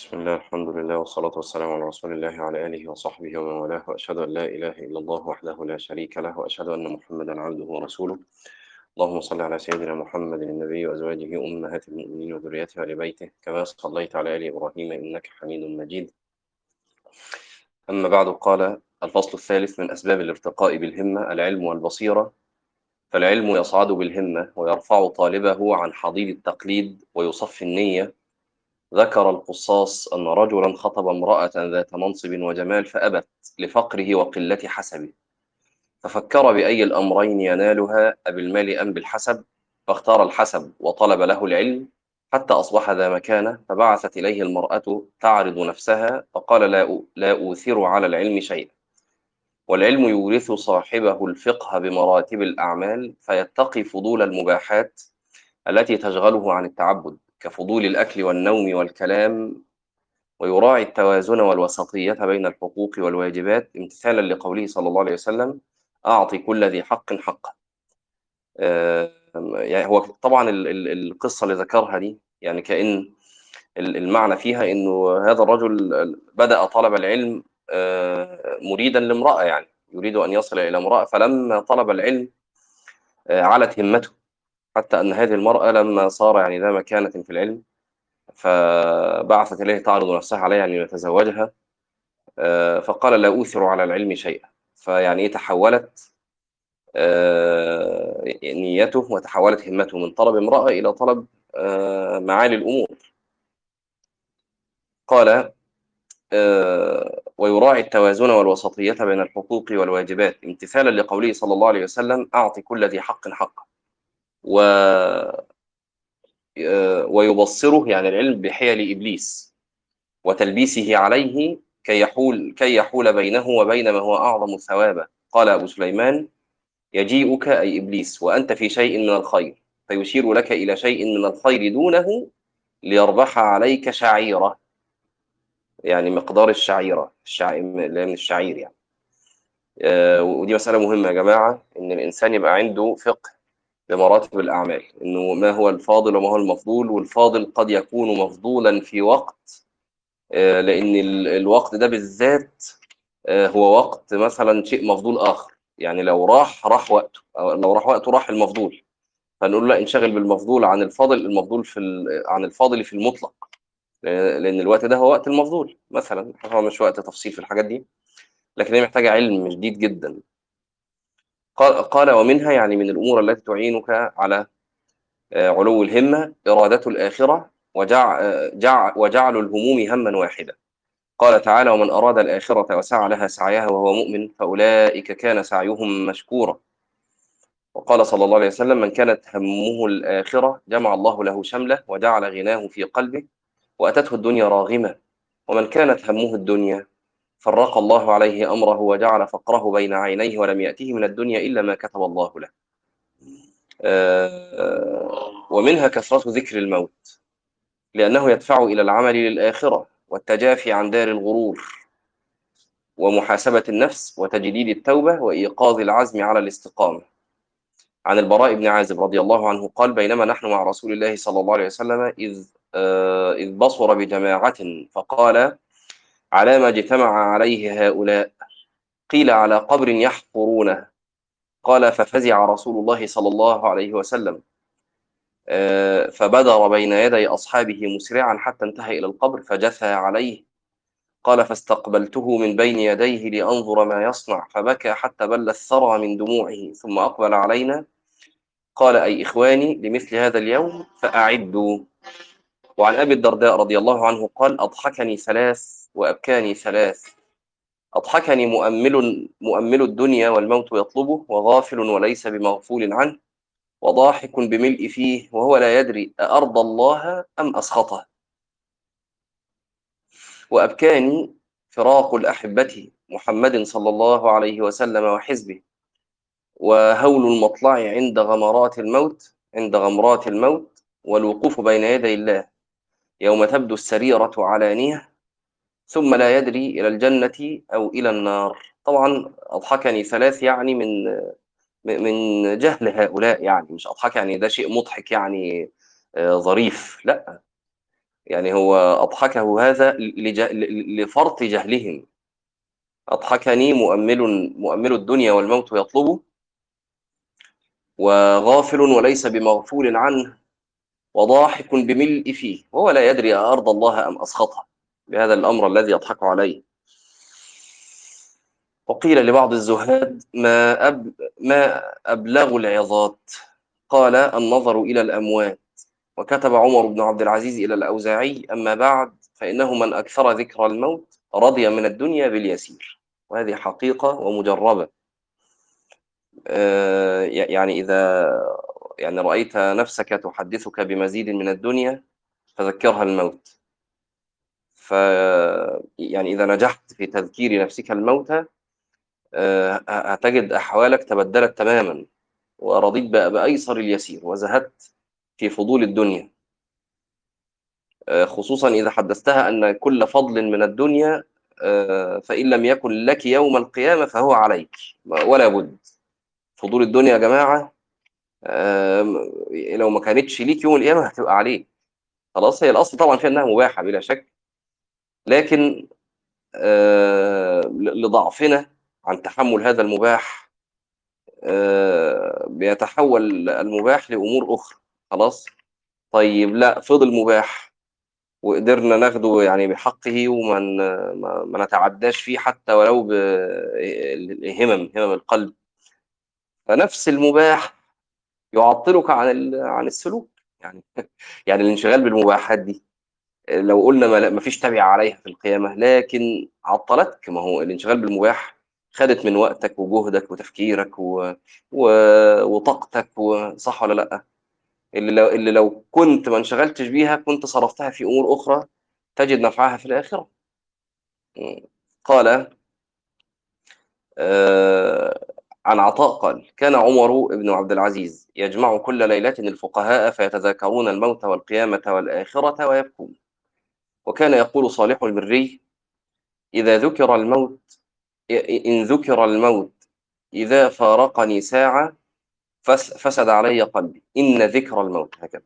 بسم الله الحمد لله والصلاة والسلام على رسول الله وعلى آله وصحبه ومن والاه وأشهد أن لا إله إلا الله وحده لا شريك له وأشهد أن محمدا عبده ورسوله. اللهم صل على سيدنا محمد النبي وأزواجه أمهات المؤمنين وذريته وآل بيته كما صليت على آل إبراهيم إنك حميد مجيد. أما بعد قال الفصل الثالث من أسباب الارتقاء بالهمة العلم والبصيرة. فالعلم يصعد بالهمة ويرفع طالبه عن حضيض التقليد ويصفي النية ذكر القصاص أن رجلا خطب امرأة ذات منصب وجمال فأبت لفقره وقلة حسبه. ففكر بأي الأمرين ينالها أبالمال أم بالحسب؟ فاختار الحسب وطلب له العلم. حتى أصبح ذا مكانة فبعثت إليه المرأة تعرض نفسها فقال لا, لا أوثر على العلم شيئا. والعلم يورث صاحبه الفقه بمراتب الأعمال فيتقي فضول المباحات التي تشغله عن التعبد. كفضول الأكل والنوم والكلام ويراعي التوازن والوسطية بين الحقوق والواجبات امتثالا لقوله صلى الله عليه وسلم أعطي كل ذي حق حقه. آه يعني هو طبعا ال ال القصة اللي ذكرها دي يعني كأن المعنى فيها أنه هذا الرجل بدأ طلب العلم آه مريدا لامرأة يعني يريد أن يصل إلى امرأة فلما طلب العلم آه علت همته. حتى أن هذه المرأة لما صار يعني ذا مكانة في العلم فبعثت إليه تعرض نفسها عليه أن يتزوجها فقال لا أوثر على العلم شيئا. فيعني تحولت نيته وتحولت همته من طلب امرأة إلى طلب معالي الأمور. قال ويراعي التوازن والوسطية بين الحقوق والواجبات امتثالا لقوله صلى الله عليه وسلم أعطي كل ذي حق حقه. و ويبصره يعني العلم بحيل إبليس وتلبيسه عليه كي يحول كي يحول بينه وبين ما هو أعظم ثوابا قال أبو سليمان يجيئك أي إبليس وأنت في شيء من الخير فيشير لك إلى شيء من الخير دونه ليربح عليك شعيرة. يعني مقدار الشعيرة الشعير من الشعير يعني. ودي مسألة مهمة يا جماعة إن الإنسان يبقى عنده فقه. بمراتب الأعمال إنه ما هو الفاضل وما هو المفضول والفاضل قد يكون مفضولا في وقت لأن الوقت ده بالذات هو وقت مثلا شيء مفضول آخر. يعني لو راح راح وقته أو لو راح وقته راح المفضول. فنقول لا انشغل بالمفضول عن الفاضل المفضول في عن الفاضل في المطلق. لأن الوقت ده هو وقت المفضول مثلا. هو مش وقت تفصيل في الحاجات دي. لكن هي محتاجة علم شديد جدا. قال, ومنها يعني من الأمور التي تعينك على علو الهمة إرادة الآخرة وجع جع وجعل الهموم هما واحدا. قال تعالى ومن أراد الآخرة وسعى لها سعيها وهو مؤمن فأولئك كان سعيهم مشكورا. وقال صلى الله عليه وسلم من كانت همه الآخرة جمع الله له شمله وجعل غناه في قلبه وأتته الدنيا راغمة. ومن كانت همه الدنيا فرق الله عليه أمره وجعل فقره بين عينيه ولم يأته من الدنيا إلا ما كتب الله له. ومنها كثرة ذكر الموت لأنه يدفع إلى العمل للآخرة والتجافي عن دار الغرور ومحاسبة النفس وتجديد التوبة وإيقاظ العزم على الاستقامة. عن البراء بن عازب رضي الله عنه قال بينما نحن مع رسول الله صلى الله عليه وسلم إذ, إذ بصر بجماعة فقال على ما اجتمع عليه هؤلاء. قيل على قبر يحفرونه قال ففزع رسول الله صلى الله عليه وسلم. فبدر بين يدي أصحابه مسرعا حتى انتهى إلى القبر فجثى عليه. قال فاستقبلته من بين يديه لأنظر ما يصنع. فبكى حتى بل الثرى من دموعه. ثم أقبل علينا. قال أي إخواني لمثل هذا اليوم فأعدوا. وعن أبي الدرداء رضي الله عنه قال أضحكني ثلاث وأبكاني ثلاث. أضحكني مؤمل مؤمل الدنيا والموت يطلبه وغافل وليس بمغفول عنه وضاحك بملء فيه وهو لا يدري أأرضى الله أم أسخطه وأبكاني فراق الأحبة محمد صلى الله عليه وسلم وحزبه وهول المطلع عند غمرات الموت عند غمرات الموت والوقوف بين يدي الله. يوم تبدو السريرة علانية ثم لا يدري إلى الجنة أو إلى النار. طبعا أضحكني ثلاث يعني من من جهل هؤلاء يعني. مش أضحك يعني ده شيء مضحك يعني ظريف. لا. يعني هو أضحكه هذا. لفرط جهلهم. أضحكني مؤمل مؤمل الدنيا والموت يطلبه وغافل وليس بمغفول عنه وضاحك بملء فيه. وهو لا يدري أرض الله أم أسخطها. بهذا الأمر الذي يضحك عليه وقيل لبعض الزهاد ما, أب ما أبلغ العظات؟ قال النظر إلى الأموات. وكتب عمر بن عبد العزيز إلى الأوزاعي أما بعد فإنه من أكثر ذكر الموت رضي من الدنيا باليسير. وهذه حقيقة ومجربة. آه، يعني إذا يعني رأيت نفسك تحدثك بمزيد من الدنيا فذكرها الموت. ف يعني إذا نجحت في تذكير نفسك الموت آه، هتجد أحوالك تبدلت تماما ورضيت بأيسر اليسير وزهدت في فضول الدنيا. آه، خصوصا إذا حدثتها أن كل فضل من الدنيا آه، فإن لم يكن لك يوم القيامة فهو عليك. ولا بد. فضول الدنيا يا جماعة لو ما كانتش ليك يوم القيامة هتبقى عليك. خلاص هي الأصل طبعا فيها أنها مباحة بلا شك. لكن لضعفنا عن تحمل هذا المباح بيتحول المباح لأمور أخرى. خلاص؟ طيب لا فضل مباح وقدرنا ناخده يعني بحقه وما ما نتعداش فيه حتى ولو بهمم همم القلب. فنفس المباح يعطلك عن عن السلوك. يعني يعني الانشغال بالمباحات دي. لو قلنا ما فيش تبع عليها في القيامة لكن عطلتك. ما هو الانشغال بالمباح خدت من وقتك وجهدك وتفكيرك و... و... وطاقتك صح ولا لأ؟ اللي لو اللي لو كنت ما انشغلتش بيها كنت صرفتها في أمور أخرى تجد نفعها في الآخرة. قال آه عن عطاء قال كان عمر بن عبد العزيز يجمع كل ليلة الفقهاء فيتذاكرون الموت والقيامة والآخرة ويبكون. وكان يقول صالح المري إذا ذكر الموت إن ذكر الموت إذا فارقني ساعة فسد علي قلبي. إن ذكر الموت هكذا.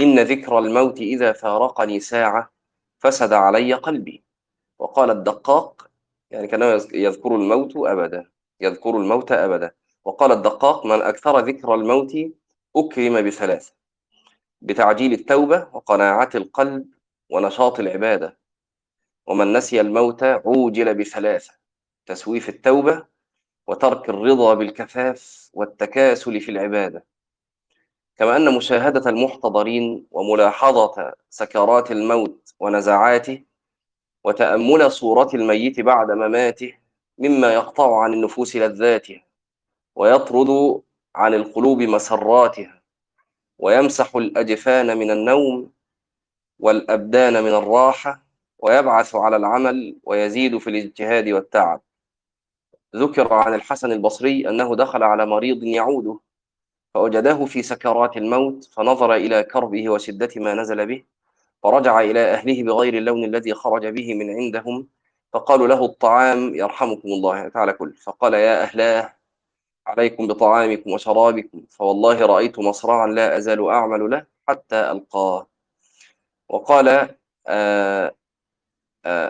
إن ذكر الموت إذا فارقني ساعة فسد علي قلبي. وقال الدقاق يعني كان يذكر الموت أبدا يذكر الموت أبدا. وقال الدقاق من أكثر ذكر الموت أكرم بثلاث بتعجيل التوبة وقناعة القلب ونشاط العبادة. ومن نسي الموت عوجل بثلاثة تسويف التوبة وترك الرضا بالكفاف والتكاسل في العبادة. كما أن مشاهدة المحتضرين وملاحظة سكرات الموت ونزعاته وتأمل صورة الميت بعد مماته مما يقطع عن النفوس لذاتها ويطرد عن القلوب مسراتها ويمسح الأجفان من النوم والأبدان من الراحة ويبعث على العمل ويزيد في الاجتهاد والتعب. ذكر عن الحسن البصري أنه دخل على مريض يعوده فوجده في سكرات الموت فنظر إلى كربه وشدة ما نزل به فرجع إلى أهله بغير اللون الذي خرج به من عندهم فقالوا له الطعام يرحمكم الله تعالى كل. فقال يا أهلاه عليكم بطعامكم وشرابكم فوالله رأيت مصرعا لا أزال أعمل له حتى ألقاه. وقال آآ آه، آآ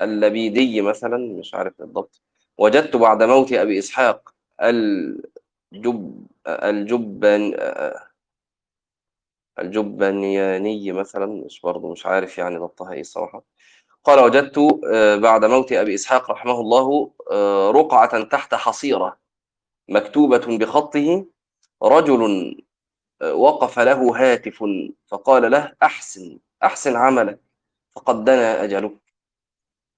آه، اللبيدي مثلا مش عارف بالضبط وجدت بعد موت أبي إسحاق الجب الجبن الجبنياني مثلا مش برضه مش عارف يعني ضبطها إيه الصراحة. قال وجدت آه، بعد موت أبي إسحاق رحمه الله آه، رقعة تحت حصيرة مكتوبة بخطه رجل آه، وقف له هاتف فقال له أحسن. أحسن عملك فقد دنا أجلك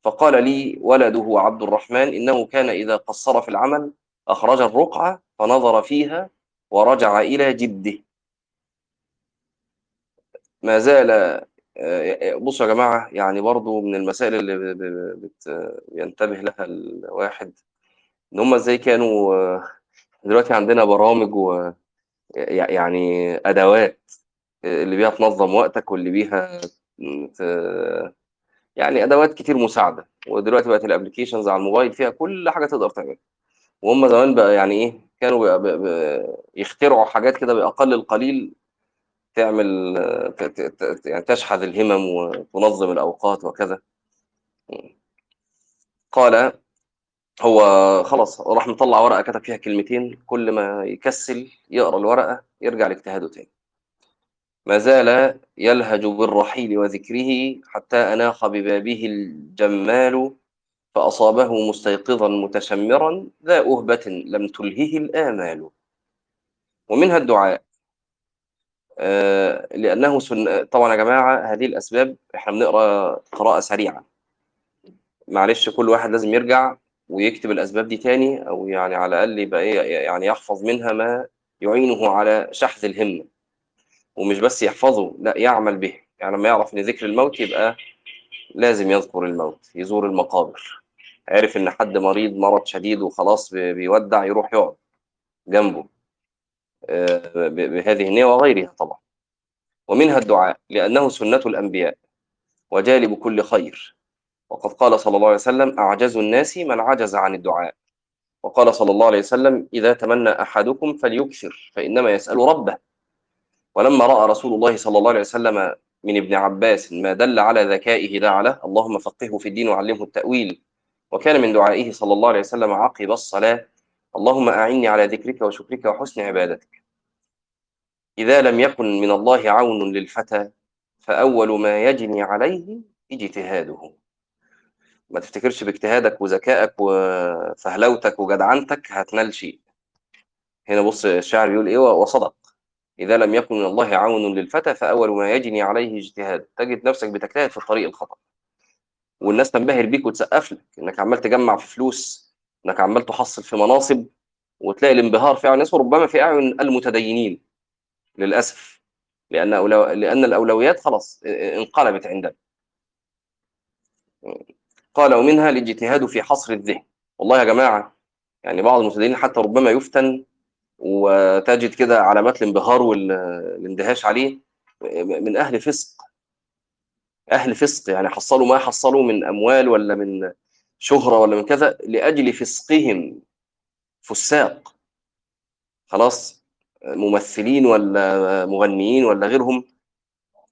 فقال لي ولده عبد الرحمن إنه كان إذا قصر في العمل أخرج الرقعة فنظر فيها ورجع إلى جده. ما زال بصوا يا جماعة يعني برضو من المسائل اللي بينتبه لها الواحد إن هم إزاي كانوا دلوقتي عندنا برامج و يعني أدوات اللي بيها تنظم وقتك واللي بيها يعني أدوات كتير مساعدة. ودلوقتي بقت الابلكيشنز على الموبايل فيها كل حاجة تقدر تعملها. وهم زمان بقى يعني إيه كانوا بقى بقى بقى يخترعوا حاجات كده بأقل القليل تعمل ت- ت- ت- يعني تشحذ الهمم وتنظم الأوقات وكذا. قال هو خلاص راح مطلع ورقة كتب فيها كلمتين كل ما يكسل يقرأ الورقة يرجع لاجتهاده تاني. ما زال يلهج بالرحيل وذكره حتى أناخ ببابه الجمال فأصابه مستيقظا متشمرا ذا أهبة لم تلهه الآمال. ومنها الدعاء. آه، لأنه سن... طبعا يا جماعة هذه الأسباب إحنا بنقرأ قراءة سريعة. معلش كل واحد لازم يرجع ويكتب الأسباب دي تاني أو يعني على الأقل يبقى إيه يعني يحفظ منها ما يعينه على شحذ الهمة. ومش بس يحفظه لا يعمل به. يعني لما يعرف إن ذكر الموت يبقى لازم يذكر الموت يزور المقابر. عرف إن حد مريض مرض شديد وخلاص بي- بيودع يروح يقعد جنبه. آه، بهذه النية وغيرها طبعا. ومنها الدعاء لأنه سنة الأنبياء وجالب كل خير. وقد قال صلى الله عليه وسلم أعجز الناس من عجز عن الدعاء. وقال صلى الله عليه وسلم إذا تمنى أحدكم فليكثر فإنما يسأل ربه. ولما رأى رسول الله صلى الله عليه وسلم من ابن عباس ما دل على ذكائه دعا له اللهم فقهه في الدين وعلمه التأويل وكان من دعائه صلى الله عليه وسلم عقب الصلاة اللهم أعني على ذكرك وشكرك وحسن عبادتك. إذا لم يكن من الله عون للفتى فأول ما يجني عليه اجتهاده. ما تفتكرش باجتهادك وذكائك وفهلوتك وجدعنتك هتنال شيء. هنا بص الشاعر بيقول إيه وصدق. إذا لم يكن من الله عون للفتى فأول ما يجني عليه اجتهاد. تجد نفسك بتجتهد في الطريق الخطأ. والناس تنبهر بيك وتسقف لك إنك عمال تجمع في فلوس إنك عمال تحصل في مناصب وتلاقي الانبهار في أعين الناس وربما في أعين المتدينين. للأسف. لأن أولو... لأن الأولويات خلاص انقلبت عندنا. قال ومنها الاجتهاد في حصر الذهن. والله يا جماعة يعني بعض المتدينين حتى ربما يفتن وتجد كده علامات الانبهار والاندهاش عليه من أهل فسق. أهل فسق يعني حصلوا ما حصلوا من أموال ولا من شهرة ولا من كذا لأجل فسقهم فساق. خلاص ممثلين ولا مغنيين ولا غيرهم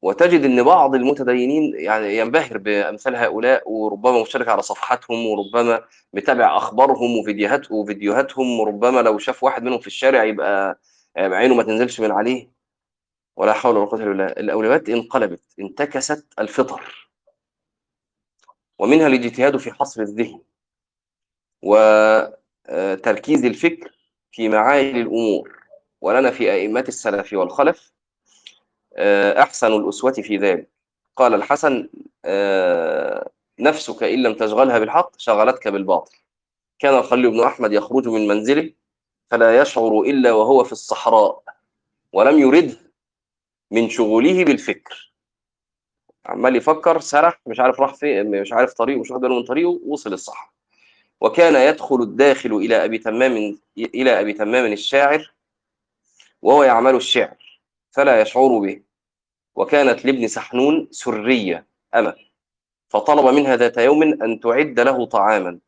وتجد إن بعض المتدينين يعني ينبهر بأمثال هؤلاء وربما مشترك على صفحاتهم وربما متابع أخبارهم وفيديوهات وفيديوهاتهم وربما لو شاف واحد منهم في الشارع يبقى عينه ما تنزلش من عليه. ولا حول ولا قوة إلا بالله. الأولويات انقلبت انتكست الفطر. ومنها الاجتهاد في حصر الذهن. وتركيز الفكر في معالي الأمور. ولنا في أئمة السلف والخلف أحسن الأسوة في ذلك. قال الحسن نفسك إن لم تشغلها بالحق شغلتك بالباطل. كان الخليل بن أحمد يخرج من منزله فلا يشعر إلا وهو في الصحراء ولم يرده من شغله بالفكر. عمال يفكر سرح مش عارف راح فين مش عارف طريقه مش واخد من طريقه وصل الصح وكان يدخل الداخل إلى أبي تمام إلى أبي تمام الشاعر وهو يعمل الشعر فلا يشعر به. وكانت لابن سحنون سرية أمة. فطلب منها ذات يوم أن تعد له طعاما.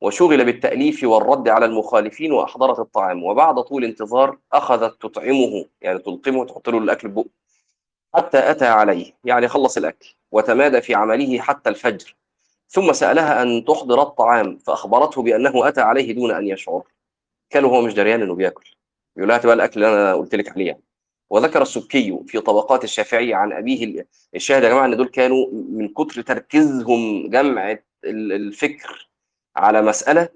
وشغل بالتأليف والرد على المخالفين وأحضرت الطعام. وبعد طول انتظار أخذت تطعمه يعني تلقمه تحط له الأكل بقه. حتى أتى عليه يعني خلص الأكل وتمادى في عمله حتى الفجر. ثم سألها أن تحضر الطعام فأخبرته بأنه أتى عليه دون أن يشعر. كان هو مش دريان إنه بياكل يقول لها تبقى الأكل اللي أنا قلت لك عليه يعني. وذكر السبكي في طبقات الشافعي عن أبيه الشاهد يا جماعة أن دول كانوا من كتر تركيزهم جمع الفكر على مسألة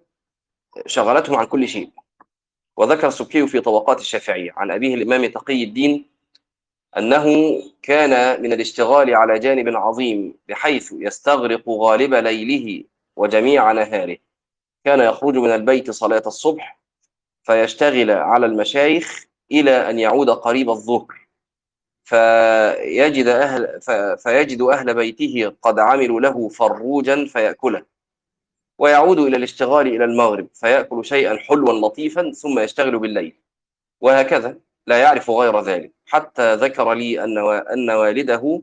شغلتهم عن كل شيء. وذكر السبكي في طبقات الشافعي عن أبيه الإمام تقي الدين أنه كان من الاشتغال على جانب عظيم بحيث يستغرق غالب ليله وجميع نهاره. كان يخرج من البيت صلاة الصبح فيشتغل على المشايخ إلى أن يعود قريب الظهر. فيجد أهل فيجد أهل بيته قد عملوا له فروجا فيأكله. ويعود إلى الاشتغال إلى المغرب فيأكل شيئا حلوا لطيفا ثم يشتغل بالليل. وهكذا لا يعرف غير ذلك. حتى ذكر لي أن أن والده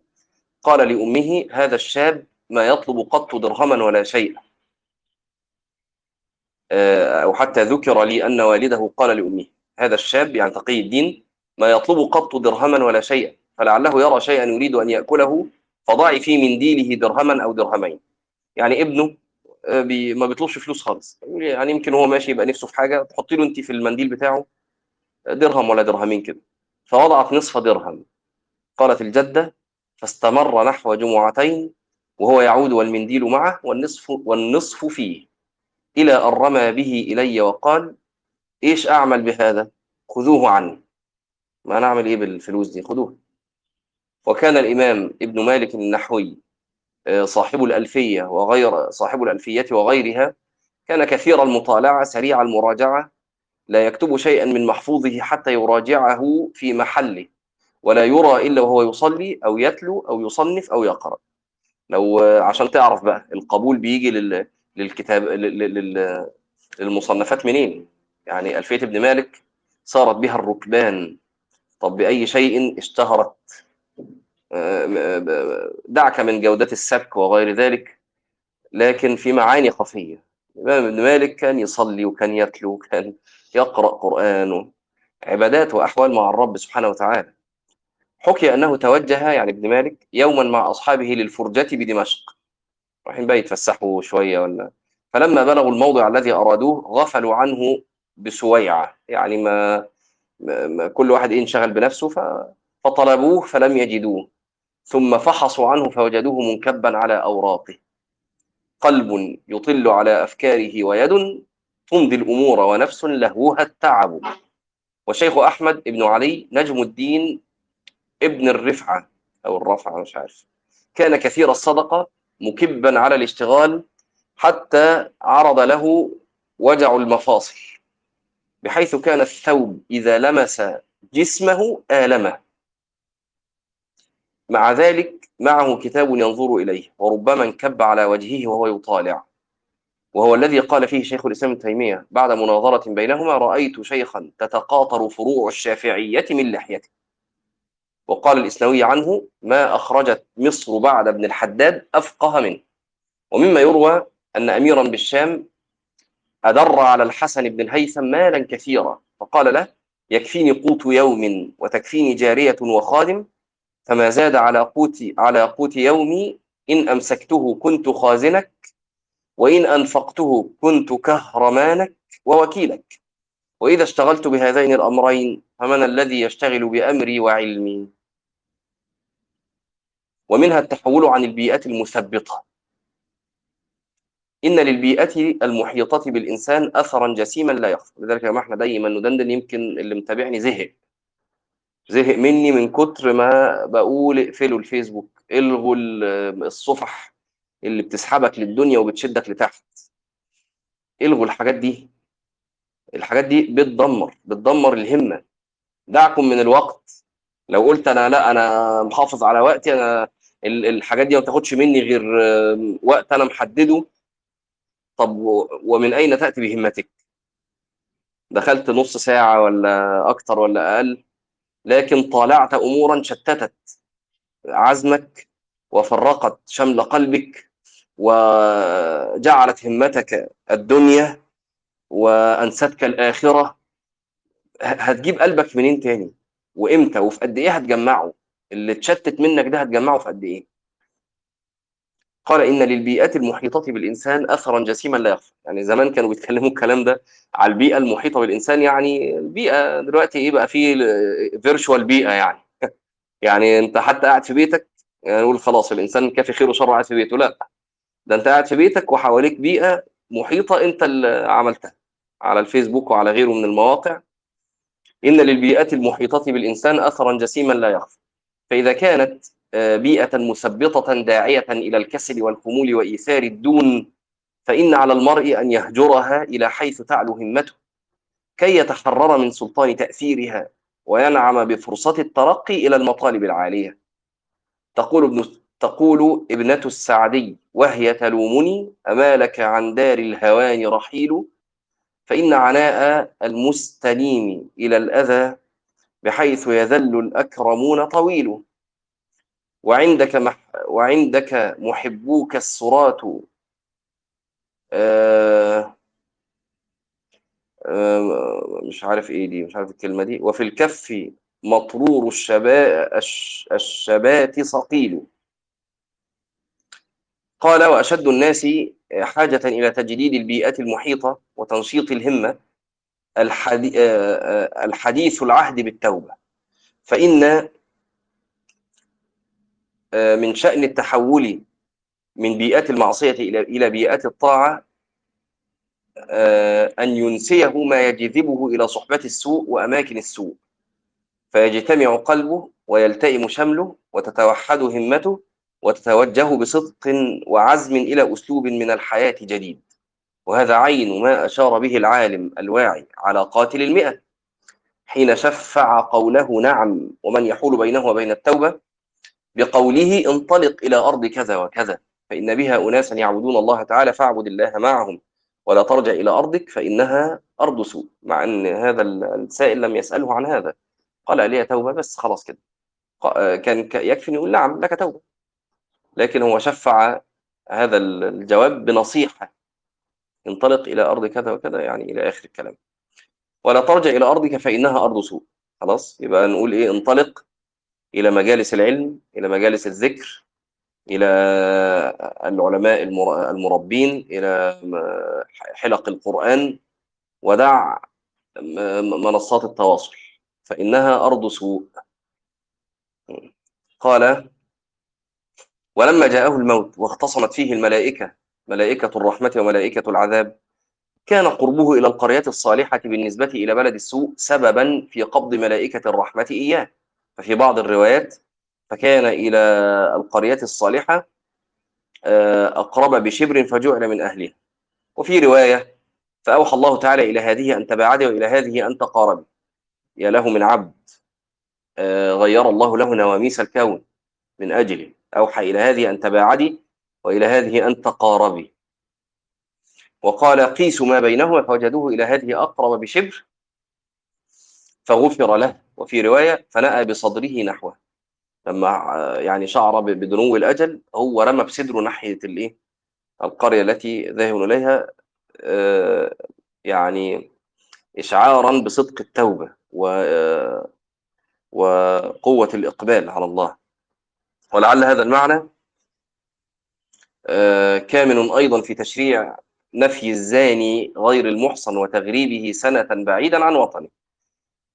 قال لأمه هذا الشاب ما يطلب قط درهما ولا شيئا. أو حتى ذكر لي أن والده قال لأمه هذا الشاب يعني تقي الدين ما يطلب قط درهما ولا شيئا فلعله يرى شيئا يريد أن يأكله فضعي في منديله درهما أو درهمين. يعني ابنه آه، بي ما بيطلبش فلوس خالص. يعني يمكن هو ماشي يبقى نفسه في حاجة تحطي له أنت في المنديل بتاعه درهم ولا درهمين كده. فوضعت نصف درهم. قالت الجدة فاستمر نحو جمعتين وهو يعود والمنديل معه والنصف والنصف فيه. إلى أن رمى به إلي وقال إيش أعمل بهذا؟ خذوه عني. ما نعمل إيه بالفلوس دي؟ خذوه. وكان الإمام ابن مالك النحوي آه، صاحب الألفية وغير صاحب الألفية وغيرها كان كثير المطالعة سريع المراجعة لا يكتب شيئا من محفوظه حتى يراجعه في محله ولا يرى إلا وهو يصلي أو يتلو أو يصنف أو يقرأ. لو عشان تعرف بقى القبول بيجي لل... للكتاب لل... لل... للمصنفات منين؟ يعني ألفية ابن مالك صارت بها الركبان. طب بأي شيء اشتهرت؟ دعك من جودة السبك وغير ذلك. لكن في معاني خفية. الإمام ابن مالك كان يصلي وكان يتلو وكان يقرأ قرآن. عبادات وأحوال مع الرب سبحانه وتعالى. حكي أنه توجه يعني ابن مالك يوما مع أصحابه للفرجة بدمشق. رايحين بقى يتفسحوا شوية ولا. فلما بلغوا الموضع الذي أرادوه غفلوا عنه بسويعة. يعني ما, ما كل واحد إيه انشغل بنفسه. فطلبوه فلم يجدوه. ثم فحصوا عنه فوجدوه منكبا على أوراقه. قلب يطل على أفكاره ويد تمضي الأمور ونفس لهوها التعب. والشيخ أحمد بن علي نجم الدين ابن الرفعة أو الرفعة مش عارف. كان كثير الصدقة مكبا على الاشتغال حتى عرض له وجع المفاصل. بحيث كان الثوب إذا لمس جسمه آلمه. مع ذلك معه كتاب ينظر إليه وربما انكب على وجهه وهو يطالع. وهو الذي قال فيه شيخ الإسلام ابن تيمية بعد مناظرة بينهما رأيت شيخا تتقاطر فروع الشافعية من لحيته وقال الإسنوي عنه ما أخرجت مصر بعد ابن الحداد أفقه منه ومما يروى أن أميرا بالشام أدر على الحسن بن الهيثم مالا كثيرا فقال له يكفيني قوت يوم وتكفيني جارية وخادم فما زاد على قوت على قوت يومي إن أمسكته كنت خازنك وإن أنفقته كنت كهرمانك ووكيلك. وإذا اشتغلت بهذين الأمرين فمن الذي يشتغل بأمري وعلمي؟ ومنها التحول عن البيئة المثبطة. إن للبيئة المحيطة بالإنسان أثرا جسيما لا يخفى. لذلك ما إحنا دايما ندندن يمكن اللي متابعني زهق. زهق مني من كتر ما بقول اقفلوا الفيسبوك إلغوا الصفح اللي بتسحبك للدنيا وبتشدك لتحت. إلغوا الحاجات دي. الحاجات دي بتدمر بتدمر الهمة. دعكم من الوقت. لو قلت أنا لا أنا محافظ على وقتي أنا الحاجات دي ما تاخدش مني غير وقت أنا محدده. طب ومن أين تأتي بهمتك؟ دخلت نص ساعة ولا أكتر ولا أقل لكن طالعت أمورا شتتت. عزمك وفرقت شمل قلبك وجعلت همتك الدنيا وانستك الآخرة. هتجيب قلبك منين تاني؟ وإمتى؟ وفي قد إيه هتجمعه؟ اللي اتشتت منك ده هتجمعه في قد إيه؟ قال إن للبيئات المحيطة بالإنسان اثرا جسيما لا يخفى. يعني زمان كانوا بيتكلموا الكلام ده على البيئة المحيطة بالإنسان. يعني البيئة دلوقتي إيه بقى؟ في virtual بيئة يعني. يعني أنت حتى قاعد في بيتك يعني نقول خلاص الإنسان كافي خيره شره قاعد في بيته. لا ده أنت قاعد في بيتك وحواليك بيئة محيطة أنت اللي عملتها على الفيسبوك وعلى غيره من المواقع. إن للبيئة المحيطة بالإنسان أثرا جسيما لا يخفى. فإذا كانت بيئة مثبطة داعية إلى الكسل والخمول وإيثار الدون فإن على المرء أن يهجرها إلى حيث تعلو همته. كي يتحرر من سلطان تأثيرها وينعم بفرصة الترقي إلى المطالب العالية. تقول ابن تقول ابنة السعدي وهي تلومني أما لك عن دار الهوان رحيل فإن عناء المستنيم إلى الأذى بحيث يذل الأكرمون طويل وعندك مح وعندك محبوك الصراة آه آه مش عارف إيه دي مش عارف الكلمة دي. وفي الكف مطرور الشبا الشبات صقيل. قال وأشد الناس حاجة إلى تجديد البيئة المحيطة وتنشيط الهمة الحديث العهد بالتوبة. فإن من شأن التحول من بيئة المعصية إلى بيئة الطاعة أن ينسيه ما يجذبه إلى صحبة السوء وأماكن السوء. فيجتمع قلبه ويلتئم شمله وتتوحد همته وتتوجه بصدق وعزم إلى أسلوب من الحياة جديد. وهذا عين ما أشار به العالم الواعي على قاتل المئة حين شفع قوله نعم ومن يحول بينه وبين التوبة بقوله انطلق إلى أرض كذا وكذا فإن بها أناسا يعبدون الله تعالى فاعبد الله معهم ولا ترجع إلى أرضك فإنها أرض سوء مع أن هذا السائل لم يسأله عن هذا. قال لي توبة بس خلاص كده. كان يكفي يقول نعم لك توبة. لكن هو شفع هذا الجواب بنصيحة. انطلق إلى أرض كذا وكذا يعني إلى آخر الكلام. ولا ترجع إلى أرضك فإنها أرض سوء. خلاص؟ يبقى نقول إيه؟ انطلق إلى مجالس العلم إلى مجالس الذكر إلى العلماء المربين إلى حلق القرآن ودع منصات التواصل. فإنها أرض سوء. قال ولما جاءه الموت واختصمت فيه الملائكة ملائكة الرحمة وملائكة العذاب كان قربه إلى القرية الصالحة بالنسبة إلى بلد السوء سببا في قبض ملائكة الرحمة إياه. ففي بعض الروايات فكان إلى القرية الصالحة أقرب بشبر فجعل من أهلها. وفي رواية فأوحى الله تعالى إلى هذه أن تباعدي وإلى هذه أن تقاربي. يا له من عبد غير الله له نواميس الكون من أجله أوحى إلى هذه أن تباعدي وإلى هذه أن تقاربي. وقال قيسوا ما بينهما فوجدوه إلى هذه أقرب بشبر فغفر له. وفي رواية فنأى بصدره نحوه. لما يعني شعر بدنو الأجل هو رمى بصدره ناحية الإيه؟ القرية التي ذهب إليها يعني إشعارا بصدق التوبة و وقوة الإقبال على الله. ولعل هذا المعنى كامن أيضا في تشريع نفي الزاني غير المحصن وتغريبه سنة بعيدا عن وطنه.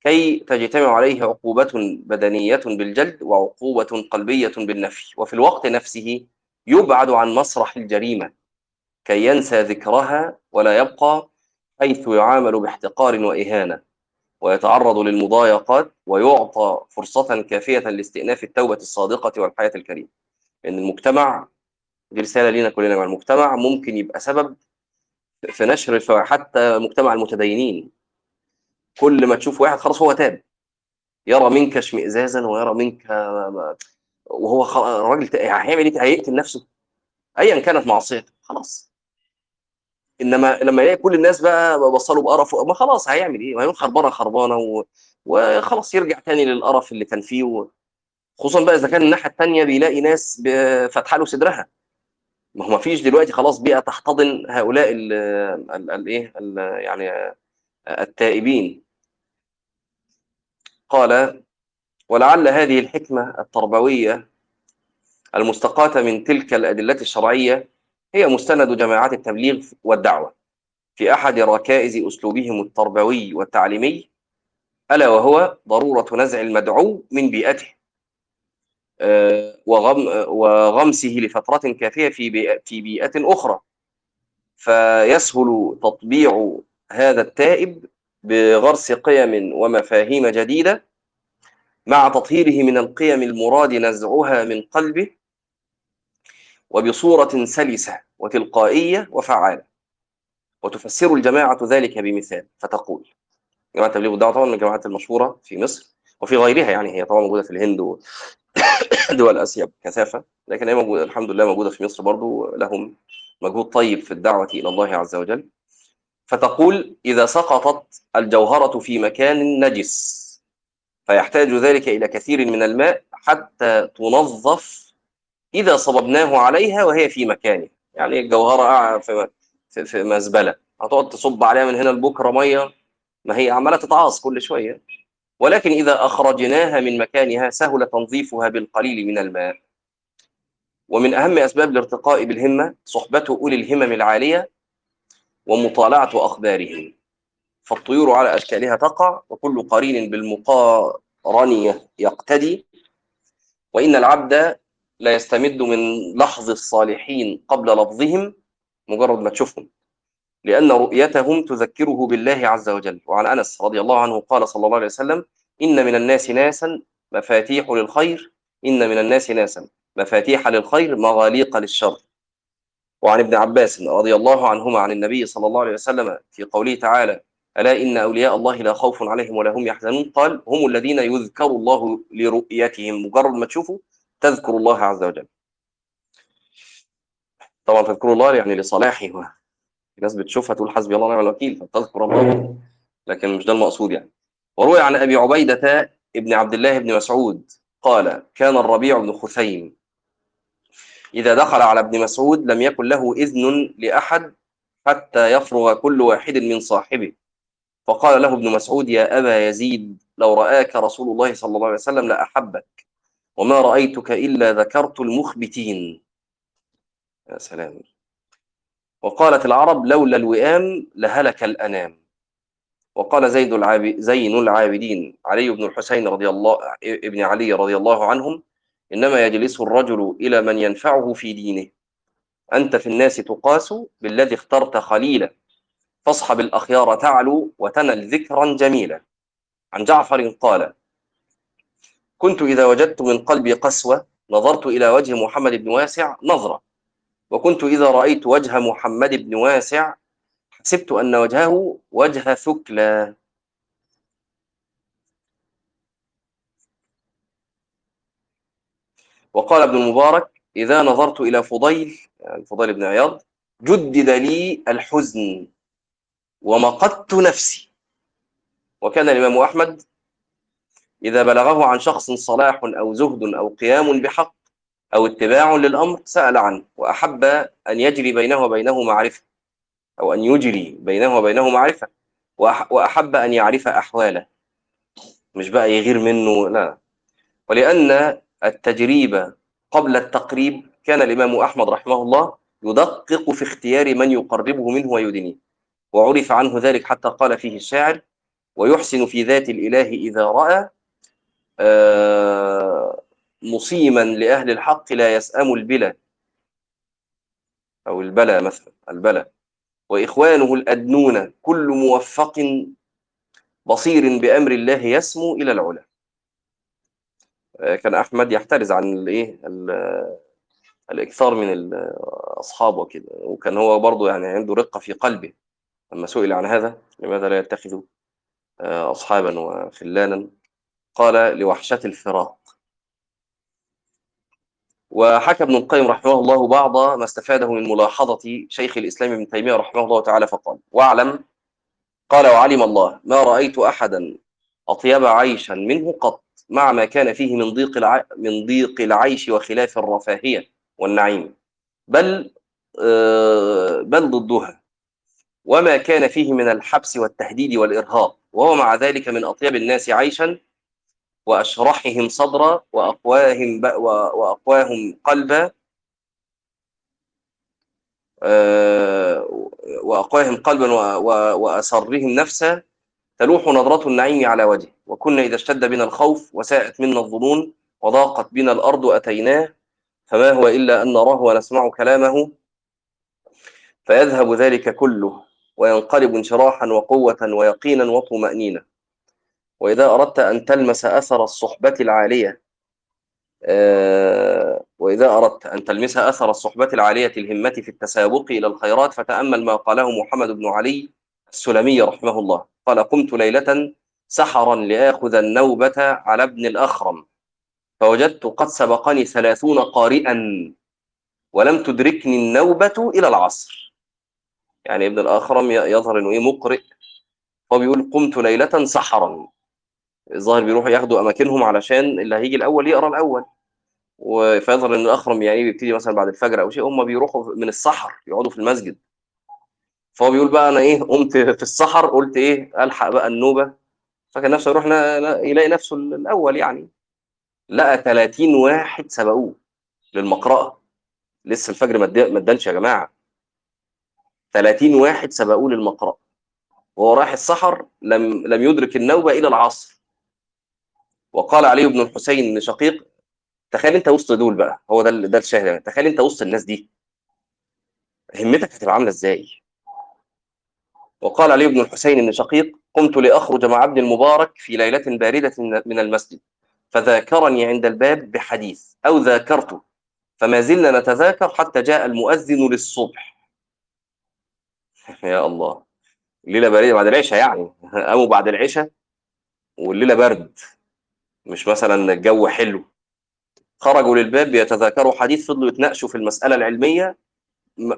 كي تجتمع عليه عقوبة بدنية بالجلد وعقوبة قلبية بالنفي وفي الوقت نفسه يبعد عن مسرح الجريمة كي ينسى ذكرها ولا يبقى حيث يعامل باحتقار وإهانة ويتعرض للمضايقات ويعطى فرصة كافية لاستئناف التوبة الصادقة والحياة الكريمة. لأن المجتمع دي رسالة لينا كلنا مع المجتمع ممكن يبقى سبب في نشر حتى مجتمع المتدينين. كل ما تشوف واحد خلاص هو تاب. يرى منك اشمئزازا ويرى منك وهو راجل هيعمل إيه؟ هيقتل نفسه. ايا كانت معصيته. خلاص. إنما لما يلاقي كل الناس بقى بصلوا بقرف ما خلاص هيعمل إيه؟ هيقول خربانه خربانة و... وخلاص يرجع تاني للقرف اللي كان فيه و... خصوصا بقى إذا كان الناحية الثانية بيلاقي ناس فاتحة له صدرها. ما هو ما فيش دلوقتي خلاص بيئة تحتضن هؤلاء الايه يعني التائبين. قال ولعل هذه الحكمة التربوية المستقاة من تلك الأدلة الشرعية هي مستند جماعات التبليغ والدعوة. في أحد ركائز أسلوبهم التربوي والتعليمي ألا وهو ضرورة نزع المدعو من بيئته وغم وغمسه لفترة كافية في بيئة أخرى. فيسهل تطبيع هذا التائب بغرس قيم ومفاهيم جديدة مع تطهيره من القيم المراد نزعها من قلبه وبصورة سلسة وتلقائية وفعالة. وتفسر الجماعة ذلك بمثال فتقول جماعة تبليغ الدعوة طبعا من الجماعات المشهورة في مصر وفي غيرها يعني هي طبعا موجودة في الهند ودول آسيا بكثافة لكن هي موجودة الحمد لله موجودة في مصر برضو لهم مجهود طيب في الدعوة إلى الله عز وجل. فتقول إذا سقطت الجوهرة في مكان نجس فيحتاج ذلك إلى كثير من الماء حتى تنظف إذا صببناه عليها وهي في مكانه. يعني الجوهرة في مزبلة. هتقعد تصب عليها من هنا لبكرة مية ما هي عمالة تتعاص كل شوية. ولكن إذا أخرجناها من مكانها سهل تنظيفها بالقليل من الماء. ومن أهم أسباب الارتقاء بالهمة صحبة أولي الهمم العالية ومطالعة أخبارهم. فالطيور على أشكالها تقع وكل قرين بالمقارن يقتدي. وإن العبد لا يستمد من لحظ الصالحين قبل لفظهم مجرد ما تشوفهم. لأن رؤيتهم تذكره بالله عز وجل. وعن أنس رضي الله عنه قال صلى الله عليه وسلم إن من الناس ناسا مفاتيح للخير. إن من الناس ناسا مفاتيح للخير مغاليق للشر. وعن ابن عباس رضي الله عنهما عن النبي صلى الله عليه وسلم في قوله تعالى ألا إن أولياء الله لا خوف عليهم ولا هم يحزنون؟ قال هم الذين يذكر الله لرؤيتهم. مجرد ما تشوفوا تذكر الله عز وجل. طبعا تذكر الله يعني لصلاحه. في ناس بتشوفها تقول حسبي الله ونعم الوكيل فتذكر الله. لكن مش ده المقصود يعني. وروي عن أبي عبيدة ابن عبد الله بن مسعود قال كان الربيع بن خثيم إذا دخل على ابن مسعود لم يكن له إذن لأحد حتى يفرغ كل واحد من صاحبه. فقال له ابن مسعود يا أبا يزيد لو رآك رسول الله صلى الله عليه وسلم لأحبك وما رأيتك إلا ذكرت المخبتين. يا سلام. وقالت العرب لولا الوئام لهلك الأنام. وقال زيد العاب... زين العابدين علي بن الحسين رضي الله ابن علي رضي الله عنهم إنما يجلس الرجل إلى من ينفعه في دينه. أنت في الناس تقاس بالذي اخترت خليلا. فاصحب الأخيار تعلو وتنل ذكرا جميلا. عن جعفر قال كنت إذا وجدت من قلبي قسوة نظرت إلى وجه محمد بن واسع نظرة. وكنت إذا رأيت وجه محمد بن واسع حسبت أن وجهه وجه ثكلى وقال ابن المبارك إذا نظرت إلى فضيل يعني فضيل بن عياض جدد لي الحزن ومقدت نفسي. وكان الإمام أحمد إذا بلغه عن شخص صلاح أو زهد أو قيام بحق أو اتباع للأمر سأل عنه وأحب أن يجري بينه وبينه معرفة أو أن يجري بينه وبينه معرفة وأحب أن يعرف أحواله. مش بقى يغير منه لا. ولأن التجريب قبل التقريب كان الإمام أحمد رحمه الله يدقق في اختيار من يقربه منه ويدنيه وعرف عنه ذلك حتى قال فيه الشاعر ويحسن في ذات الإله إذا رأى آه مصيما لأهل الحق لا يسأم البلا. أو البلا مثلا البلا. وإخوانه الأدنون كل موفق بصير بأمر الله يسمو إلى العلا. كان أحمد يحترز عن الإيه الإكثار من الأصحاب وكده. وكان هو برضه يعني عنده رقة في قلبه لما سئل عن هذا لماذا لا يتخذ أصحابا وخلانا قال لوحشة الفراق. وحكى ابن القيم رحمه الله بعض ما استفاده من ملاحظة شيخ الإسلام ابن تيمية رحمه الله تعالى فقال واعلم قال وعلم الله ما رأيت أحدا أطيب عيشا منه قط مع ما كان فيه من ضيق الع... من ضيق العيش وخلاف الرفاهية والنعيم. بل آه بل ضدها. وما كان فيه من الحبس والتهديد والإرهاق وهو مع ذلك من أطيب الناس عيشا وأشرحهم صدرا وأقواهم ب... وأقواهم قلبا وأقواهم قلبا و... و... وأسرهم نفسا. تلوح نظرة النعيم على وجهه. وكنا إذا اشتد بنا الخوف وساءت منا الظنون وضاقت بنا الأرض أتيناه فما هو إلا أن نراه ونسمع كلامه فيذهب ذلك كله وينقلب انشراحا وقوة ويقينا وطمأنينة. وإذا أردت أن تلمس أثر الصحبة العالية آه وإذا أردت أن تلمس أثر الصحبة العالية الهمة في التسابق إلى الخيرات فتأمل ما قاله محمد بن علي السلمي رحمه الله. قال قمت ليلة سحرا لآخذ النوبة على ابن الأخرم. فوجدت قد سبقني ثلاثون قارئا ولم تدركني النوبة إلى العصر. يعني ابن الأخرم يظهر أنه إيه مقرئ. هو بيقول قمت ليلة سحرا. الظاهر بيروحوا ياخدوا أماكنهم علشان اللي هيجي الأول يقرأ الأول. فيظهر إن الأخرم يعني بيبتدي مثلا بعد الفجر أو شيء هم بيروحوا من السحر يقعدوا في المسجد. فهو بيقول بقى أنا إيه قمت في السحر قلت إيه ألحق بقى النوبة. فاكر نفسه يروح يلاقي نفسه الأول يعني. لقى 30 واحد سبقوه للمقرأة. لسه الفجر ما ادانش يا جماعة. 30 واحد سبقوه للمقرأة. وهو رايح السحر لم لم يدرك النوبة إلى العصر. وقال علي بن الحسين شقيق تخيل أنت وسط دول بقى. هو ده ده الشاهد تخيل أنت وسط الناس دي. همتك هتبقى عاملة إزاي؟ وقال علي بن الحسين بن شقيق قمت لأخرج مع ابن المبارك في ليلة باردة من المسجد فذاكرني عند الباب بحديث أو ذاكرته فما زلنا نتذاكر حتى جاء المؤذن للصبح. يا الله الليلة باردة بعد العشاء يعني قاموا بعد العشاء والليلة برد مش مثلا الجو حلو. خرجوا للباب يتذاكروا حديث فضلوا يتناقشوا في المسألة العلمية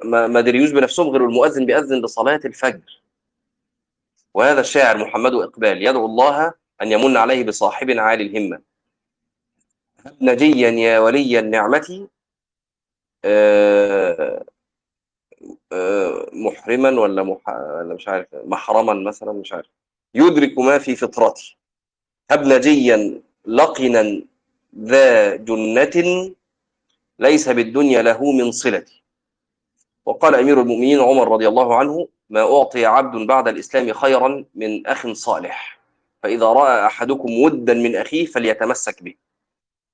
ما دريوش بنفسهم غير المؤذن بيأذن لصلاة الفجر. وهذا الشاعر محمد إقبال يدعو الله أن يمن عليه بصاحب عالي الهمة. نجيا يا ولي النعمه آه محرما ولا مح... ولا مش عارف محرما مثلا مش عارف. يدرك ما في فطرتي. هب نجيا لقنا ذا جنة ليس بالدنيا له من صلتي وقال أمير المؤمنين عمر رضي الله عنه ما أعطي عبد بعد الإسلام خيرا من أخ صالح فإذا رأى أحدكم ودا من أخيه فليتمسك به.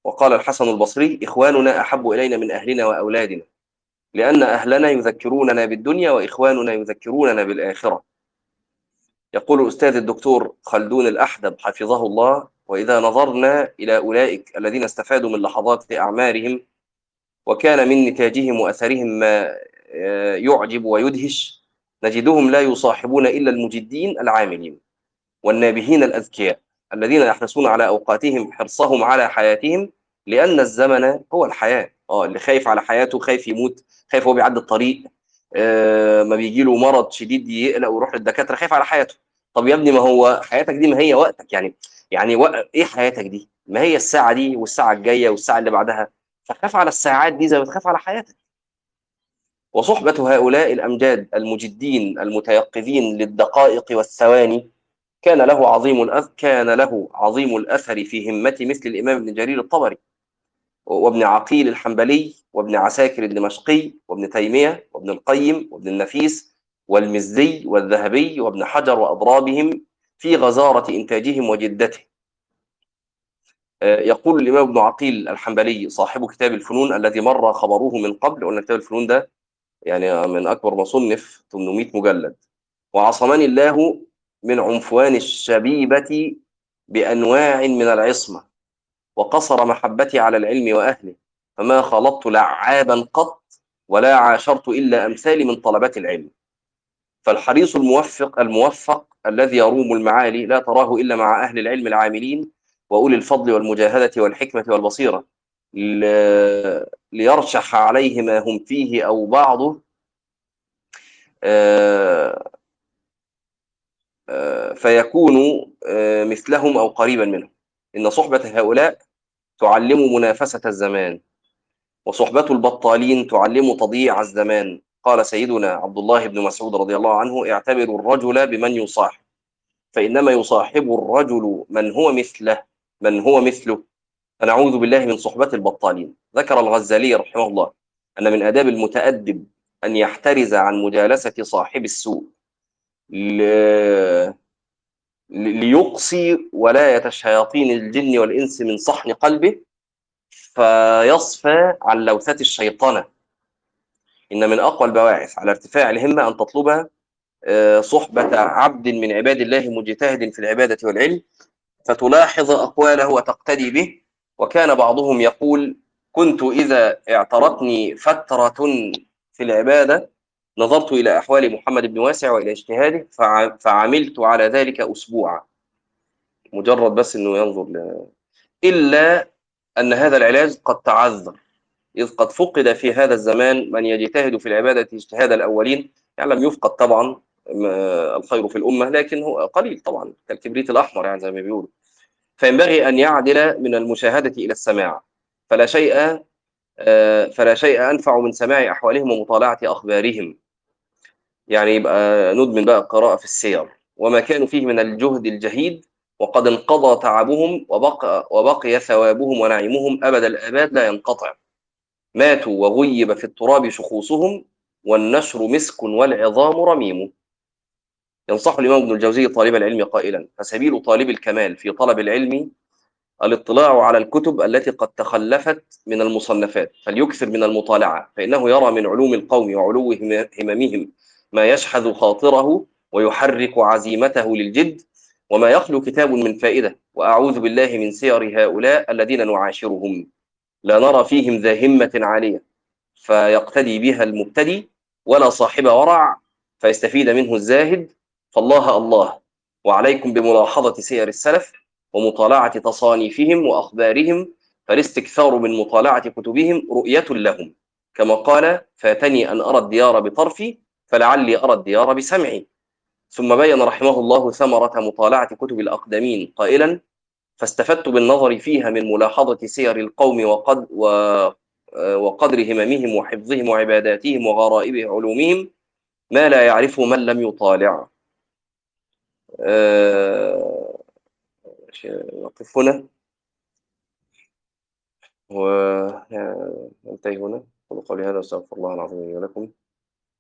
وقال الحسن البصري إخواننا أحب إلينا من أهلنا وأولادنا لأن أهلنا يذكروننا بالدنيا وإخواننا يذكروننا بالآخرة. يقول الأستاذ الدكتور خلدون الأحدب حفظه الله وإذا نظرنا إلى أولئك الذين استفادوا من لحظات أعمارهم وكان من نتاجهم وأثرهم ما يعجب ويدهش نجدهم لا يصاحبون إلا المجدين العاملين والنابهين الأذكياء الذين يحرصون على أوقاتهم حرصهم على حياتهم لأن الزمن هو الحياة. آه اللي خايف على حياته خايف يموت خايف هو بيعدي الطريق آه ما بيجي له مرض شديد يقلق ويروح للدكاترة خايف على حياته. طب يا ابني ما هو حياتك دي ما هي وقتك يعني يعني و... إيه حياتك دي؟ ما هي الساعة دي والساعة الجاية والساعة اللي بعدها؟ فخاف على الساعات دي زي ما تخاف على حياتك. وصحبة هؤلاء الأمجاد المجدين المتيقظين للدقائق والثواني كان له عظيم. كان له عظيم الأثر في همة مثل الإمام ابن جرير الطبري وابن عقيل الحنبلي وابن عساكر الدمشقي وابن تيمية وابن القيم وابن النفيس والمزي والذهبي وابن حجر وأضرابهم في غزارة إنتاجهم وجدته يقول الإمام ابن عقيل الحنبلي صاحب كتاب الفنون الذي مر خبره من قبل قلنا كتاب الفنون ده يعني من أكبر مصنف 800 مجلد. وعصمني الله من عنفوان الشبيبة بأنواع من العصمة وقصر محبتي على العلم وأهله فما خلطت لعابا قط ولا عاشرت إلا أمثالي من طلبة العلم. فالحريص الموفق الموفق الذي يروم المعالي لا تراه إلا مع أهل العلم العاملين وأولي الفضل والمجاهدة والحكمة والبصيرة. ليرشح عليه ما هم فيه أو بعضه. فيكون مثلهم أو قريبا منهم. إن صحبة هؤلاء تعلم منافسة الزمان وصحبة البطالين تعلم تضييع الزمان. قال سيدنا عبد الله بن مسعود رضي الله عنه اعتبروا الرجل بمن يصاحب فإنما يصاحب الرجل من هو مثله من هو مثله. فنعوذ بالله من صحبة البطالين. ذكر الغزالي رحمه الله أن من آداب المتأدب أن يحترز عن مجالسة صاحب السوء ليقصي ولاية الشياطين الجن والإنس من صحن قلبه فيصفى عن لوثة الشيطنة إن من أقوى البواعث على ارتفاع الهمة أن تطلب صحبة عبد من عباد الله مجتهد في العبادة والعلم فتلاحظ أقواله وتقتدي به. وكان بعضهم يقول كنت إذا اعترتني فترة في العبادة نظرت إلى أحوال محمد بن واسع وإلى اجتهاده فعملت على ذلك أسبوعا. مجرد بس أنه ينظر ل... إلا أن هذا العلاج قد تعذر إذ قد فقد في هذا الزمان من يجتهد في العبادة اجتهاد الأولين. يعني لم يفقد طبعا الخير في الأمة لكن هو قليل طبعا كالكبريت الأحمر يعني زي ما بيقولوا. فينبغي أن يعدل من المشاهدة إلى السماع. فلا شيء فلا شيء أنفع من سماع أحوالهم ومطالعة أخبارهم. يعني يبقى ندمن بقى القراءة في السير. وما كانوا فيه من الجهد الجهيد وقد انقضى تعبهم وبقى, وبقي ثوابهم ونعيمهم أبد الآباد لا ينقطع. ماتوا وغيب في التراب شخوصهم والنشر مسك والعظام رميم. ينصح الإمام ابن الجوزي طالب العلم قائلا فسبيل طالب الكمال في طلب العلم الاطلاع على الكتب التي قد تخلفت من المصنفات فليكثر من المطالعة فإنه يرى من علوم القوم وعلو هممهم ما يشحذ خاطره ويحرك عزيمته للجد وما يخلو كتاب من فائدة وأعوذ بالله من سير هؤلاء الذين نعاشرهم. لا نرى فيهم ذا همة عالية فيقتدي بها المبتدي ولا صاحب ورع فيستفيد منه الزاهد فالله الله وعليكم بملاحظة سير السلف ومطالعة تصانيفهم وأخبارهم فالاستكثار من مطالعة كتبهم رؤية لهم. كما قال فاتني أن أرى الديار بطرفي فلعلي أرى الديار بسمعي. ثم بين رحمه الله ثمرة مطالعة كتب الأقدمين قائلا فاستفدت بالنظر فيها من ملاحظة سير القوم وقد و وقدر هممهم وحفظهم وعباداتهم وغرائب علومهم ما لا يعرفه من لم يطالع نقف هنا وننتهي هنا. قولوا قولي هذا وأستغفر الله العظيم لي ولكم.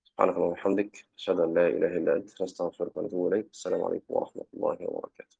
سبحانك اللهم وبحمدك أشهد أن لا إله إلا أنت نستغفرك ونتوب إليك. السلام عليكم ورحمة الله وبركاته.